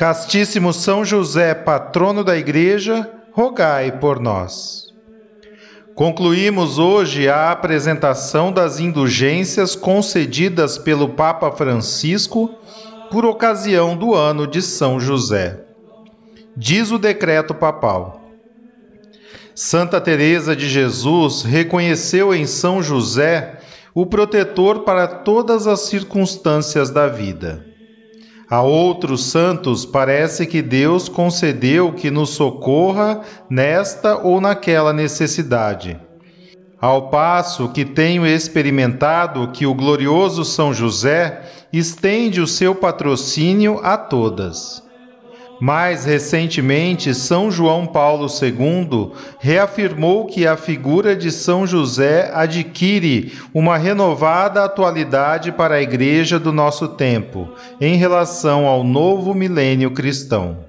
Castíssimo São José, patrono da Igreja, rogai por nós. Concluímos hoje a apresentação das indulgências concedidas pelo Papa Francisco por ocasião do ano de São José. Diz o decreto papal. Santa Teresa de Jesus reconheceu em São José o protetor para todas as circunstâncias da vida. A outros santos parece que Deus concedeu que nos socorra nesta ou naquela necessidade. Ao passo que tenho experimentado que o glorioso São José estende o seu patrocínio a todas. Mais recentemente, São João Paulo II reafirmou que a figura de São José adquire uma renovada atualidade para a Igreja do nosso tempo, em relação ao novo milênio cristão.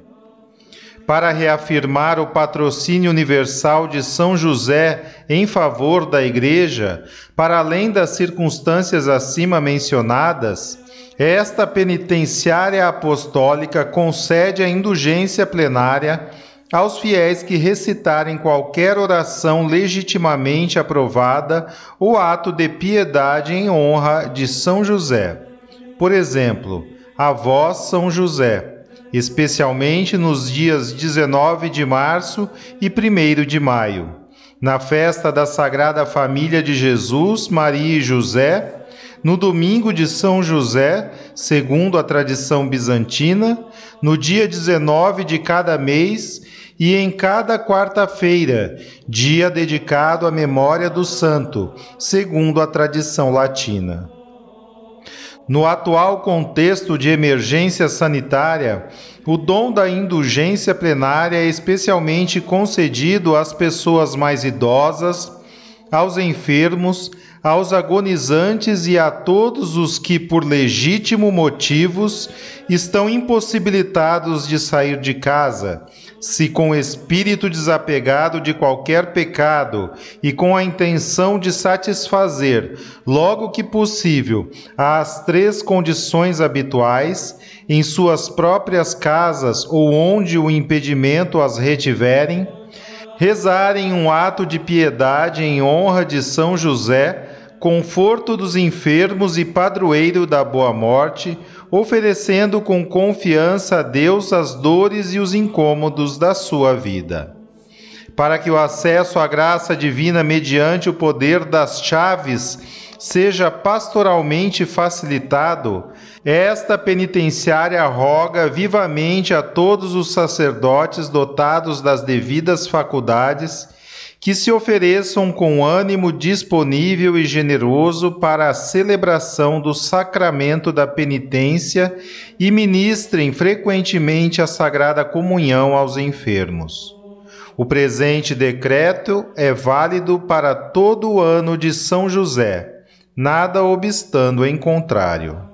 Para reafirmar o patrocínio universal de São José em favor da Igreja, para além das circunstâncias acima mencionadas, esta penitenciária apostólica concede a indulgência plenária aos fiéis que recitarem qualquer oração legitimamente aprovada ou ato de piedade em honra de São José. Por exemplo, a vós, São José, especialmente nos dias 19 de março e 1 de maio, na festa da Sagrada Família de Jesus, Maria e José no domingo de São José, segundo a tradição bizantina, no dia 19 de cada mês e em cada quarta-feira, dia dedicado à memória do santo, segundo a tradição latina. No atual contexto de emergência sanitária, o dom da indulgência plenária é especialmente concedido às pessoas mais idosas, aos enfermos, aos agonizantes e a todos os que, por legítimo motivos, estão impossibilitados de sair de casa, se com espírito desapegado de qualquer pecado e com a intenção de satisfazer, logo que possível, as três condições habituais, em suas próprias casas ou onde o impedimento as retiverem, rezarem um ato de piedade em honra de São José conforto dos enfermos e padroeiro da boa morte, oferecendo com confiança a Deus as dores e os incômodos da sua vida. Para que o acesso à graça divina mediante o poder das chaves seja pastoralmente facilitado, esta penitenciária roga vivamente a todos os sacerdotes dotados das devidas faculdades que se ofereçam com ânimo disponível e generoso para a celebração do sacramento da penitência e ministrem frequentemente a sagrada comunhão aos enfermos. O presente decreto é válido para todo o ano de São José, nada obstando em contrário.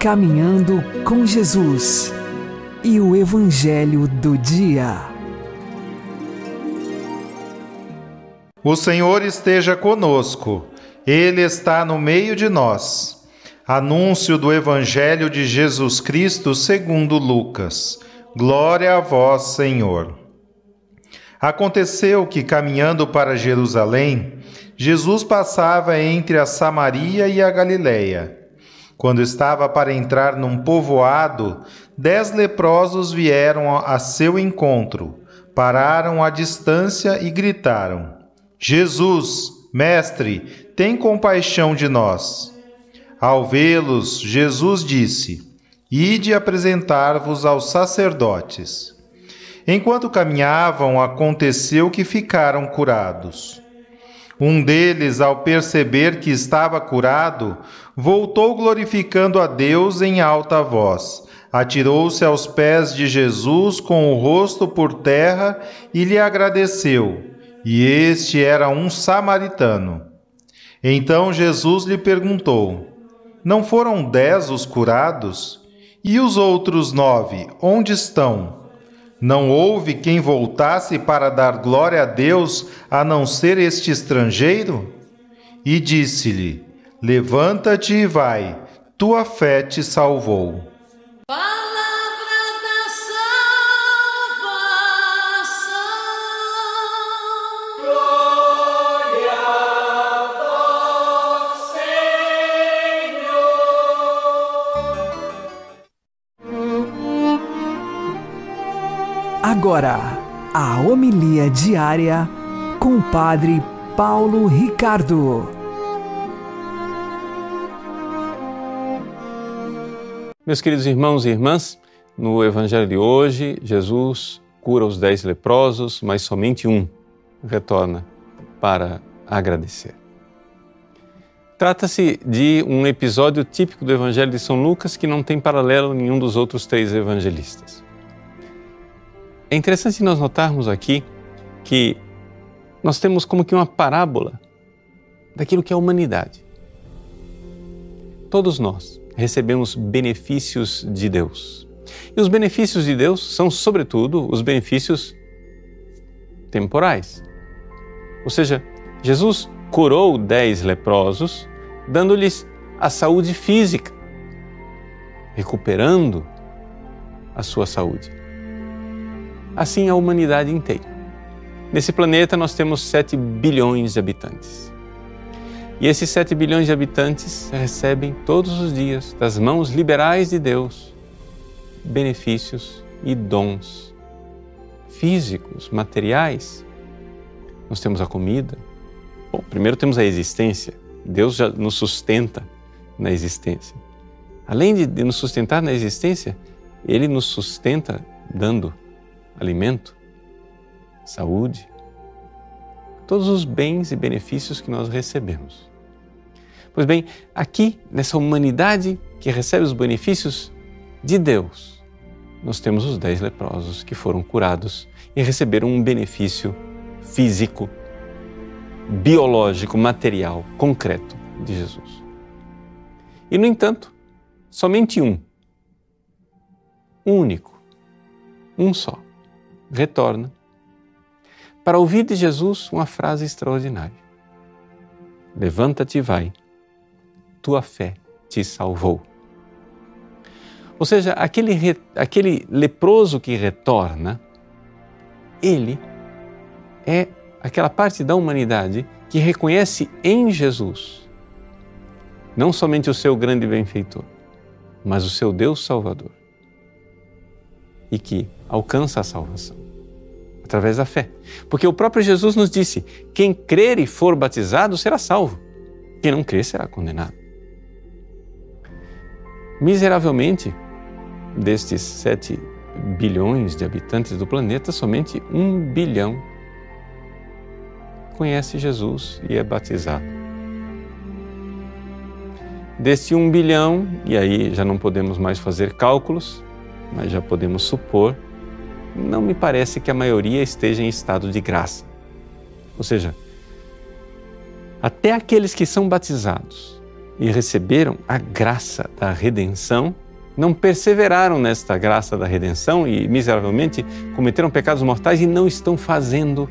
Caminhando com Jesus e o Evangelho do Dia. O Senhor esteja conosco, Ele está no meio de nós. Anúncio do Evangelho de Jesus Cristo segundo Lucas. Glória a vós, Senhor. Aconteceu que, caminhando para Jerusalém, Jesus passava entre a Samaria e a Galiléia. Quando estava para entrar num povoado, dez leprosos vieram a seu encontro, pararam à distância e gritaram: Jesus, Mestre, tem compaixão de nós. Ao vê-los, Jesus disse: Ide apresentar-vos aos sacerdotes. Enquanto caminhavam, aconteceu que ficaram curados. Um deles, ao perceber que estava curado, voltou glorificando a Deus em alta voz. Atirou-se aos pés de Jesus com o rosto por terra e lhe agradeceu. E este era um samaritano. Então Jesus lhe perguntou: Não foram dez os curados? E os outros nove, onde estão? Não houve quem voltasse para dar glória a Deus a não ser este estrangeiro? E disse-lhe: Levanta-te e vai, tua fé te salvou. Agora, a homilia diária com o Padre Paulo Ricardo. Meus queridos irmãos e irmãs, no Evangelho de hoje, Jesus cura os dez leprosos, mas somente um retorna para agradecer. Trata-se de um episódio típico do Evangelho de São Lucas que não tem paralelo nenhum dos outros três evangelistas. É interessante nós notarmos aqui que nós temos como que uma parábola daquilo que é a humanidade. Todos nós recebemos benefícios de Deus. E os benefícios de Deus são, sobretudo, os benefícios temporais. Ou seja, Jesus curou dez leprosos, dando-lhes a saúde física, recuperando a sua saúde assim a humanidade inteira. Nesse planeta nós temos 7 bilhões de habitantes. E esses 7 bilhões de habitantes recebem todos os dias das mãos liberais de Deus benefícios e dons físicos, materiais. Nós temos a comida. Bom, primeiro temos a existência. Deus já nos sustenta na existência. Além de nos sustentar na existência, Ele nos sustenta dando alimento, saúde, todos os bens e benefícios que nós recebemos. Pois bem, aqui nessa humanidade que recebe os benefícios de Deus, nós temos os dez leprosos que foram curados e receberam um benefício físico biológico, material, concreto de Jesus. E, no entanto, somente um, único, um só, retorna para ouvir de Jesus uma frase extraordinária: Levanta-te e vai, tua fé te salvou. Ou seja, aquele, aquele leproso que retorna, ele é aquela parte da humanidade que reconhece em Jesus não somente o seu grande benfeitor, mas o seu Deus Salvador e que alcança a salvação através da fé. Porque o próprio Jesus nos disse: quem crer e for batizado será salvo, quem não crer será condenado. Miseravelmente, destes sete bilhões de habitantes do planeta, somente um bilhão conhece Jesus e é batizado. Desse um bilhão, e aí já não podemos mais fazer cálculos, mas já podemos supor, não me parece que a maioria esteja em estado de graça. Ou seja, até aqueles que são batizados e receberam a graça da redenção, não perseveraram nesta graça da redenção e miseravelmente cometeram pecados mortais e não estão fazendo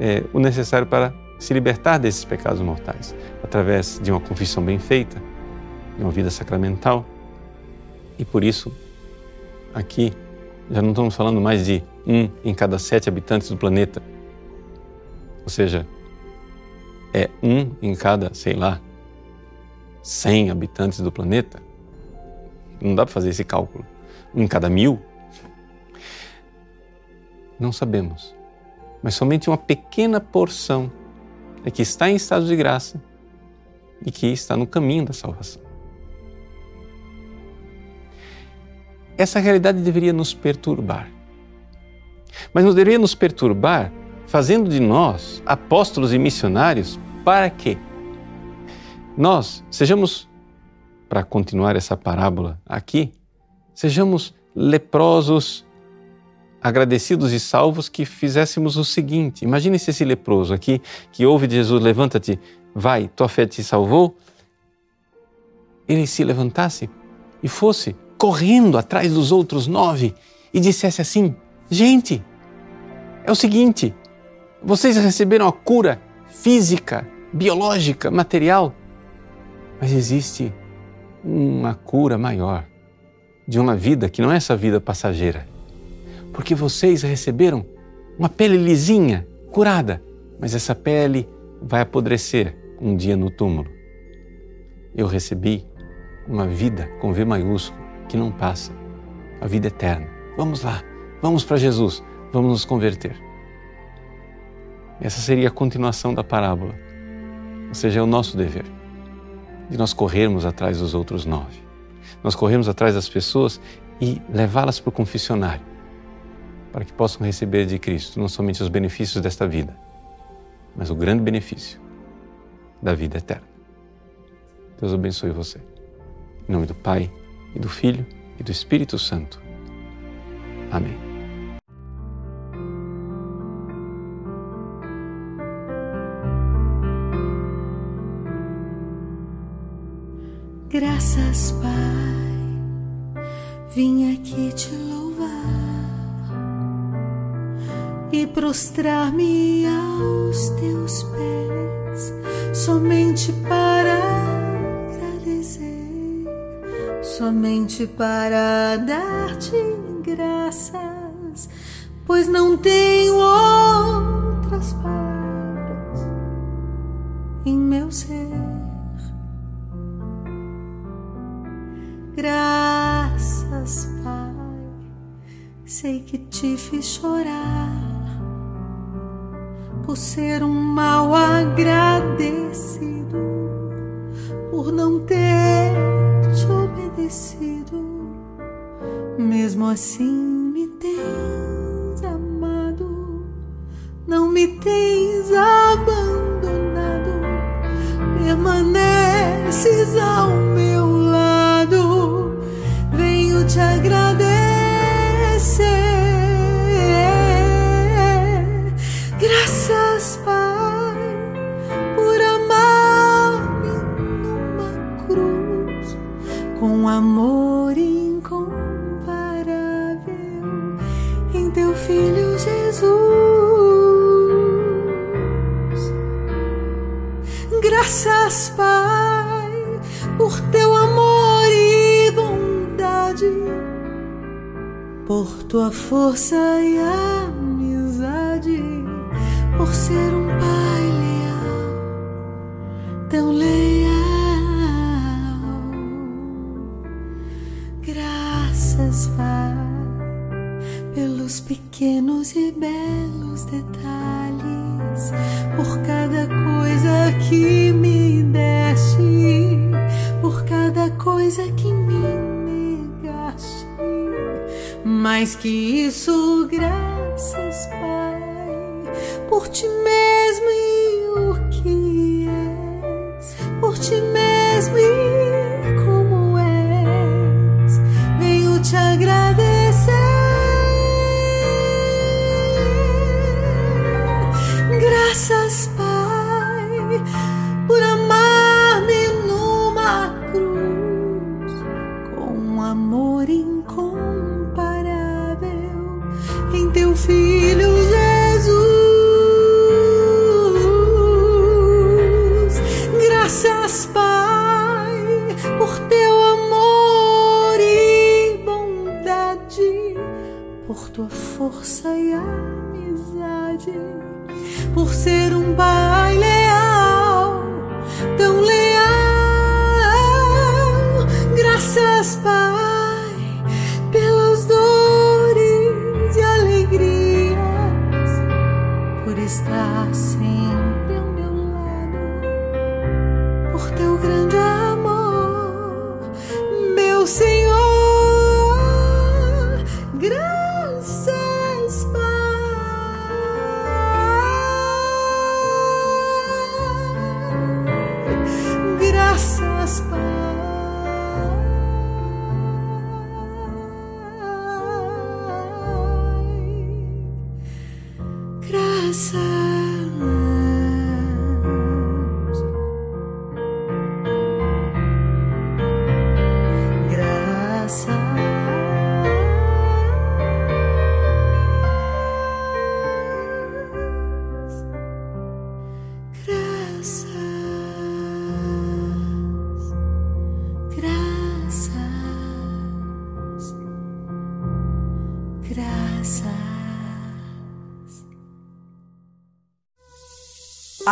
é, o necessário para se libertar desses pecados mortais, através de uma confissão bem feita, de uma vida sacramental. E por isso, aqui, já não estamos falando mais de um em cada sete habitantes do planeta. Ou seja, é um em cada, sei lá, cem habitantes do planeta. Não dá para fazer esse cálculo. Um em cada mil? Não sabemos. Mas somente uma pequena porção é que está em estado de graça e que está no caminho da salvação. Essa realidade deveria nos perturbar. Mas não deveria nos perturbar fazendo de nós apóstolos e missionários para quê? Nós sejamos para continuar essa parábola aqui, sejamos leprosos, agradecidos e salvos que fizéssemos o seguinte: imagine se esse leproso aqui, que ouve de Jesus, levanta-te, vai, tua fé te salvou, ele se levantasse e fosse correndo atrás dos outros nove e dissesse assim: gente, é o seguinte, vocês receberam a cura física, biológica, material, mas existe uma cura maior de uma vida que não é essa vida passageira. Porque vocês receberam uma pele lisinha, curada, mas essa pele vai apodrecer um dia no túmulo. Eu recebi uma vida com V maiúsculo que não passa, a vida eterna. Vamos lá, vamos para Jesus, vamos nos converter. Essa seria a continuação da parábola, ou seja, é o nosso dever de nós corrermos atrás dos outros nove. Nós corremos atrás das pessoas e levá-las para o confessionário, para que possam receber de Cristo não somente os benefícios desta vida, mas o grande benefício da vida eterna. Deus abençoe você. Em nome do Pai, e do Filho, e do Espírito Santo. Amém. Graças, Pai, vim aqui te louvar e prostrar-me aos teus pés, somente para somente para dar-te graças, pois não tenho outras palavras em meu ser. Graças, Pai, sei que te fiz chorar por ser um mal agradecido, assim, me tens amado, não me tens abandonado, permaneces ao Mais que isso, graças,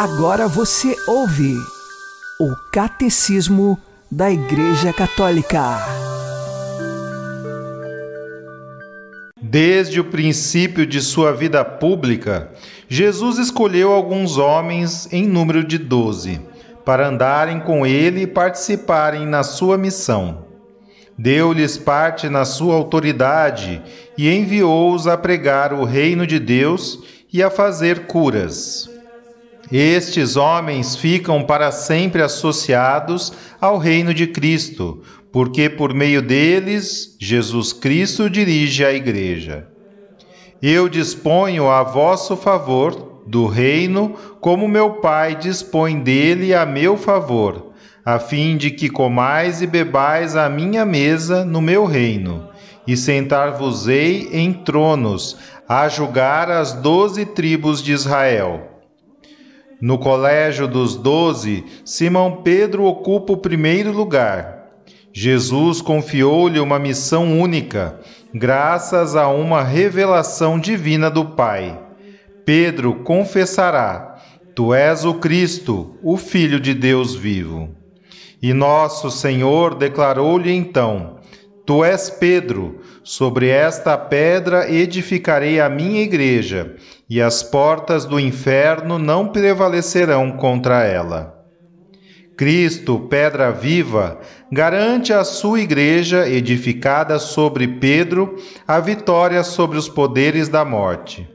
Agora você ouve o Catecismo da Igreja Católica. Desde o princípio de sua vida pública, Jesus escolheu alguns homens em número de doze para andarem com ele e participarem na sua missão. Deu-lhes parte na sua autoridade e enviou-os a pregar o reino de Deus e a fazer curas. Estes homens ficam para sempre associados ao reino de Cristo, porque por meio deles Jesus Cristo dirige a Igreja. Eu disponho a vosso favor do reino, como meu Pai dispõe dele a meu favor, a fim de que comais e bebais à minha mesa no meu reino, e sentar-vos-ei em tronos, a julgar as doze tribos de Israel. No colégio dos doze, Simão Pedro ocupa o primeiro lugar. Jesus confiou-lhe uma missão única, graças a uma revelação divina do Pai. Pedro confessará: Tu és o Cristo, o Filho de Deus vivo. E nosso Senhor declarou-lhe então: Tu és Pedro, sobre esta pedra edificarei a minha igreja, e as portas do inferno não prevalecerão contra ela. Cristo, pedra viva, garante à sua igreja, edificada sobre Pedro, a vitória sobre os poderes da morte.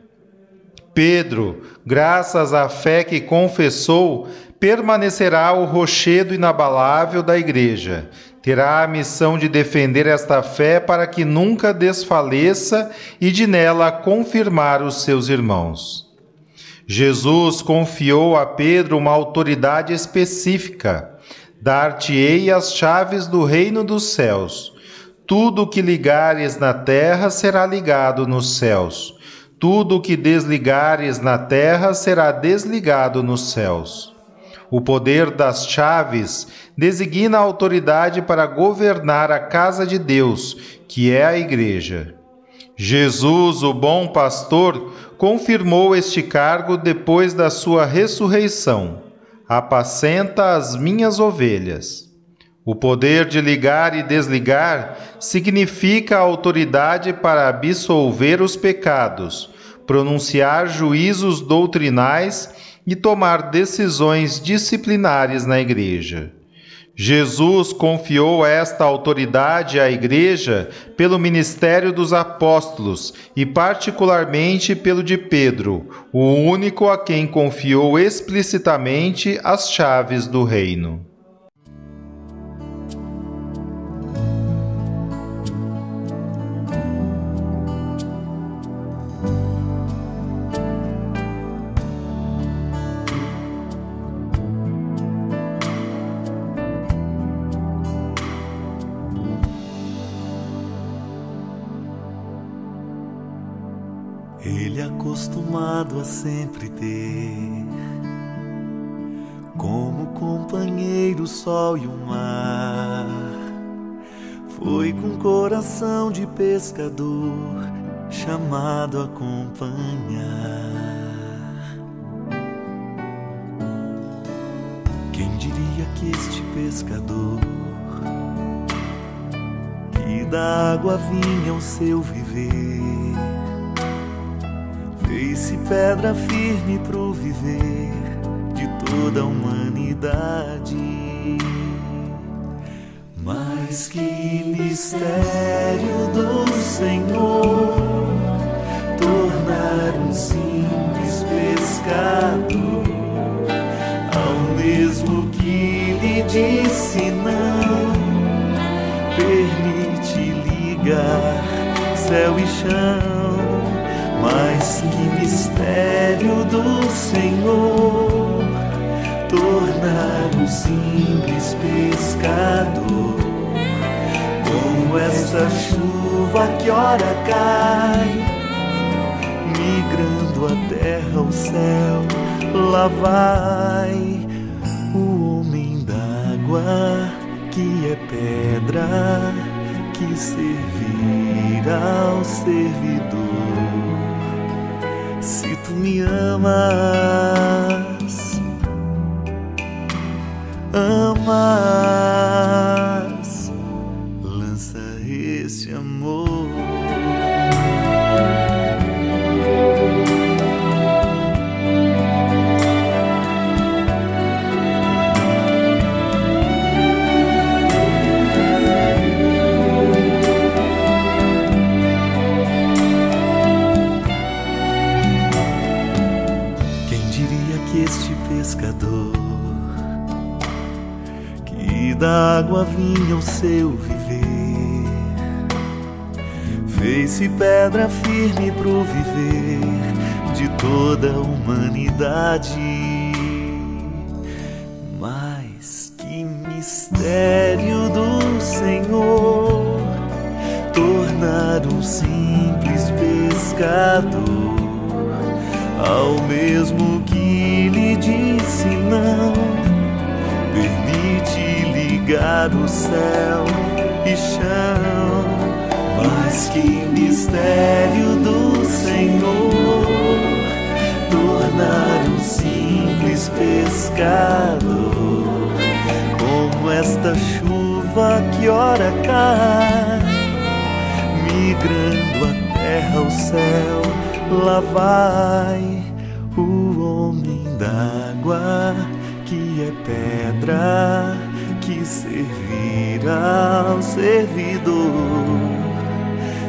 Pedro, graças à fé que confessou, permanecerá o rochedo inabalável da igreja. Terá a missão de defender esta fé para que nunca desfaleça e de nela confirmar os seus irmãos. Jesus confiou a Pedro uma autoridade específica. Dar-te-ei as chaves do reino dos céus. Tudo o que ligares na terra será ligado nos céus. Tudo o que desligares na terra será desligado nos céus. O poder das chaves designa a autoridade para governar a casa de Deus, que é a Igreja. Jesus, o bom pastor, confirmou este cargo depois da sua ressurreição. Apacenta as minhas ovelhas. O poder de ligar e desligar significa a autoridade para absolver os pecados, pronunciar juízos doutrinais e tomar decisões disciplinares na Igreja. Jesus confiou esta autoridade à Igreja pelo ministério dos apóstolos e, particularmente, pelo de Pedro, o único a quem confiou explicitamente as chaves do reino. Sol e o mar. Foi com coração de pescador chamado a acompanhar. Quem diria que este pescador que da água vinha o seu viver Fez-se pedra firme pro viver de toda a humanidade. Mas que mistério do Senhor tornar um simples pescador ao mesmo que lhe disse não. Permite ligar céu e chão mas que mistério do Senhor tornar um simples pescador. Como esta chuva que ora cai migrando a terra ao céu lá vai o homem d'água que é pedra que servirá ao servidor. Se tu me amas, amas, lança esse amor. Seu viver fez-se pedra firme pro viver de toda a humanidade. Mas que mistério do Senhor tornar um simples pescador céu e chão. Mas que mistério do Senhor tornar um simples pescador como esta chuva que ora cai, migrando a terra ao céu lá vai o homem d'água que é pedra que servirá ao servidor.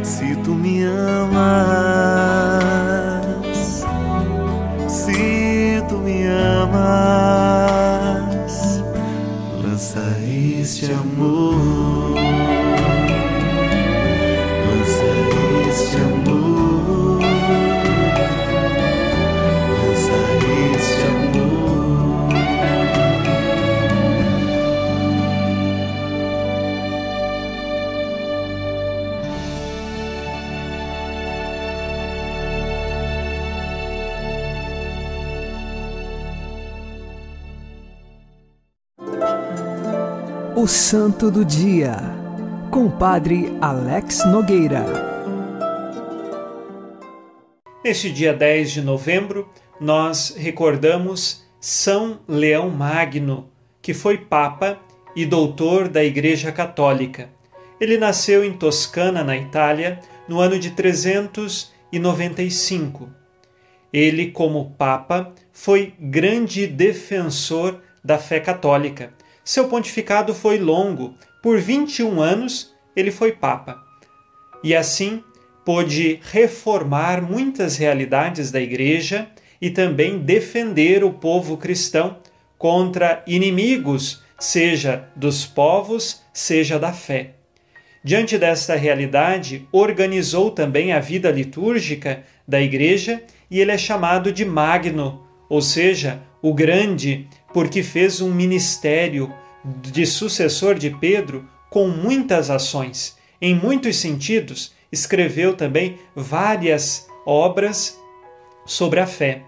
Se tu me amas, se tu me amas, lança este amor, O Santo do Dia, com o Padre Alex Nogueira. Neste dia 10 de novembro, nós recordamos São Leão Magno, que foi Papa e doutor da Igreja Católica. Ele nasceu em Toscana, na Itália, no ano de 395. Ele, como Papa, foi grande defensor da fé católica seu pontificado foi longo, por 21 anos ele foi Papa. E assim pôde reformar muitas realidades da Igreja e também defender o povo cristão contra inimigos, seja dos povos, seja da fé. Diante desta realidade, organizou também a vida litúrgica da Igreja e ele é chamado de Magno, ou seja, o Grande, porque fez um ministério de sucessor de Pedro com muitas ações. Em muitos sentidos, escreveu também várias obras sobre a fé.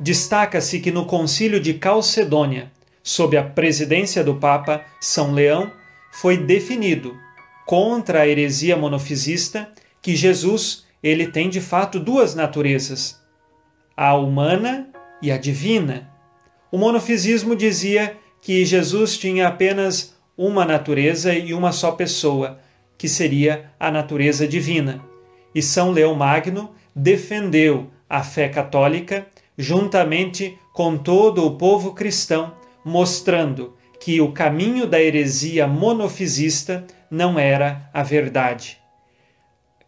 Destaca-se que no Concílio de Calcedônia, sob a presidência do Papa São Leão, foi definido contra a heresia monofisista que Jesus ele tem de fato duas naturezas, a humana e a divina. O monofisismo dizia que Jesus tinha apenas uma natureza e uma só pessoa, que seria a natureza divina. E São Leão Magno defendeu a fé católica juntamente com todo o povo cristão, mostrando que o caminho da heresia monofisista não era a verdade.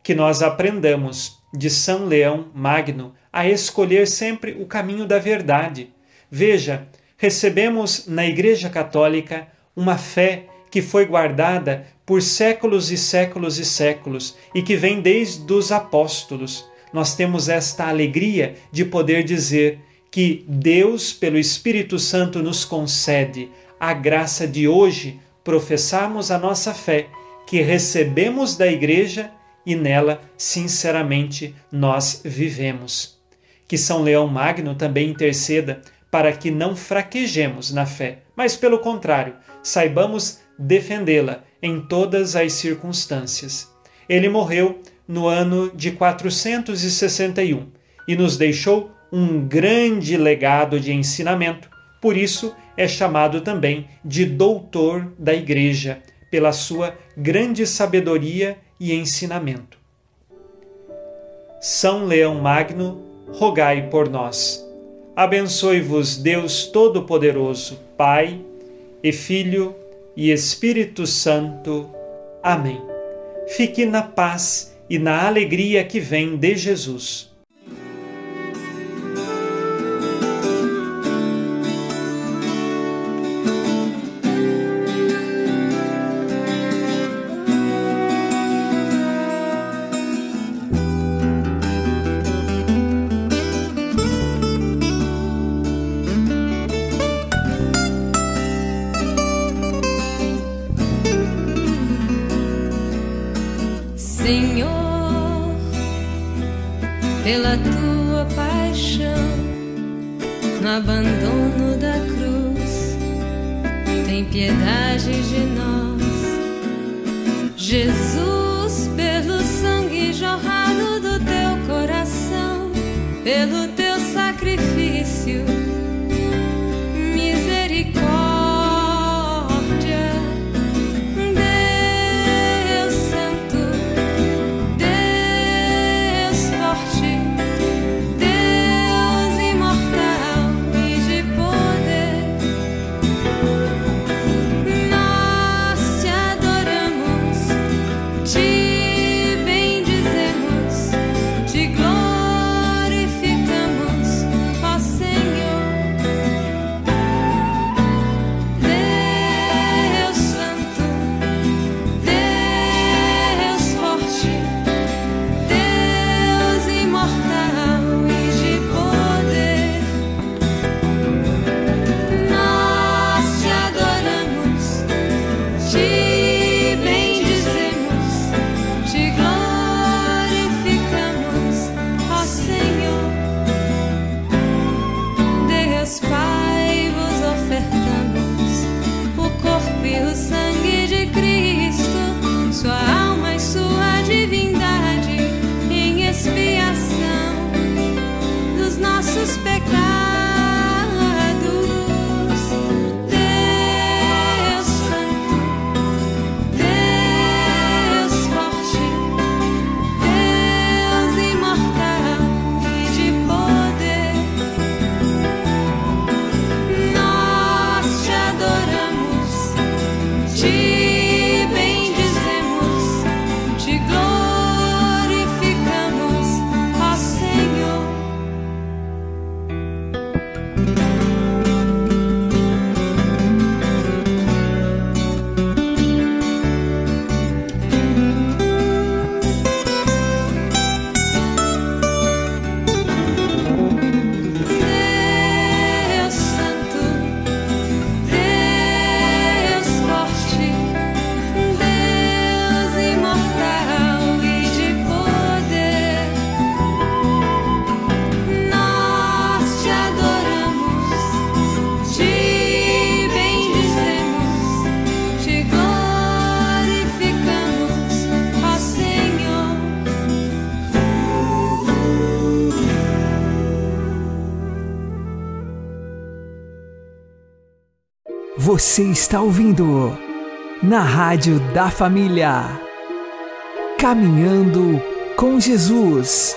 Que nós aprendamos de São Leão Magno a escolher sempre o caminho da verdade Veja, recebemos na Igreja Católica uma fé que foi guardada por séculos e séculos e séculos e que vem desde os apóstolos. Nós temos esta alegria de poder dizer que Deus, pelo Espírito Santo, nos concede a graça de hoje professarmos a nossa fé, que recebemos da Igreja e nela, sinceramente, nós vivemos. Que São Leão Magno também interceda para que não fraquejemos na fé, mas pelo contrário, saibamos defendê-la em todas as circunstâncias. Ele morreu no ano de 461 e nos deixou um grande legado de ensinamento, por isso é chamado também de doutor da Igreja, pela sua grande sabedoria e ensinamento. São Leão Magno, rogai por nós. Abençoe-vos Deus Todo-Poderoso, Pai e Filho e Espírito Santo. Amém. Fique na paz e na alegria que vem de Jesus. Piedade de nós. Jesus, Você está ouvindo na Rádio da Família. Caminhando com Jesus.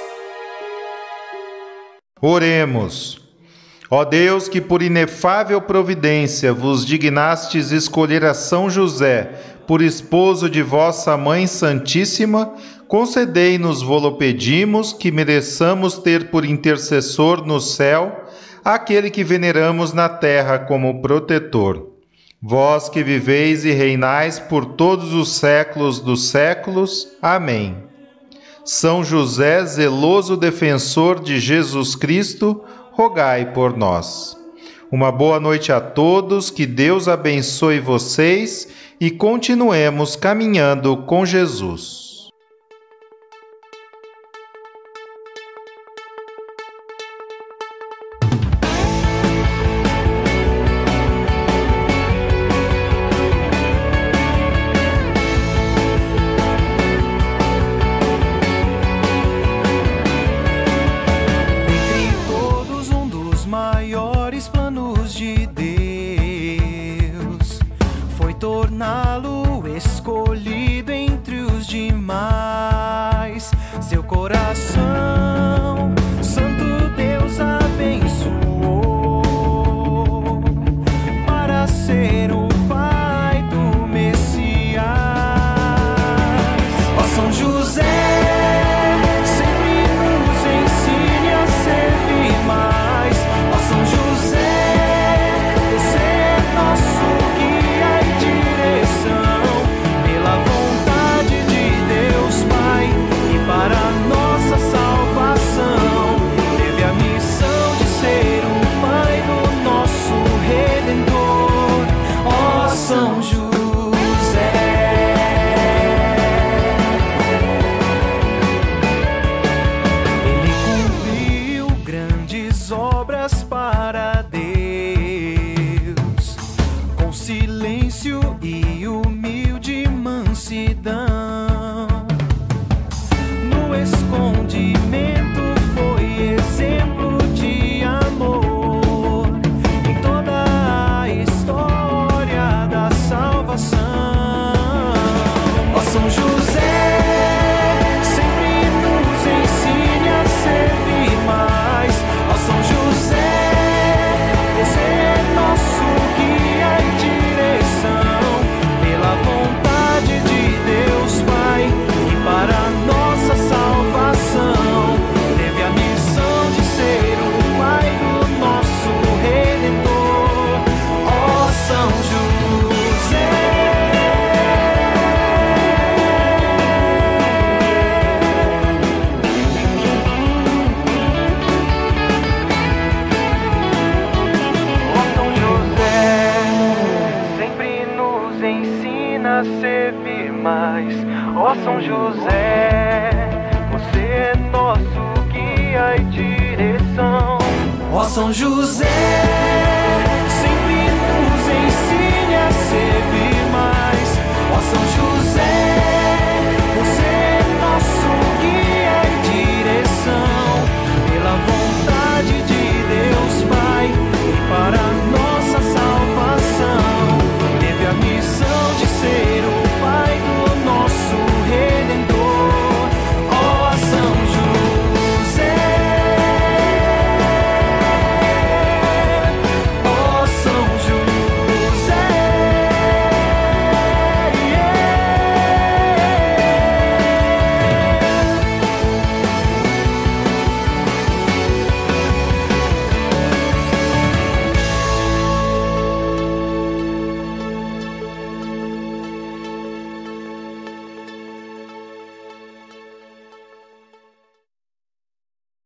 Oremos. Ó Deus, que por inefável providência vos dignastes escolher a São José por esposo de vossa Mãe Santíssima, concedei-nos, vô-lo pedimos, que mereçamos ter por intercessor no céu aquele que veneramos na terra como protetor vós que viveis e reinais por todos os séculos dos séculos. Amém. São José, zeloso defensor de Jesus Cristo, rogai por nós. Uma boa noite a todos, que Deus abençoe vocês e continuemos caminhando com Jesus. São José, você é nosso guia e direção. Ó São José, sempre nos ensine a servir mais. Ó São José.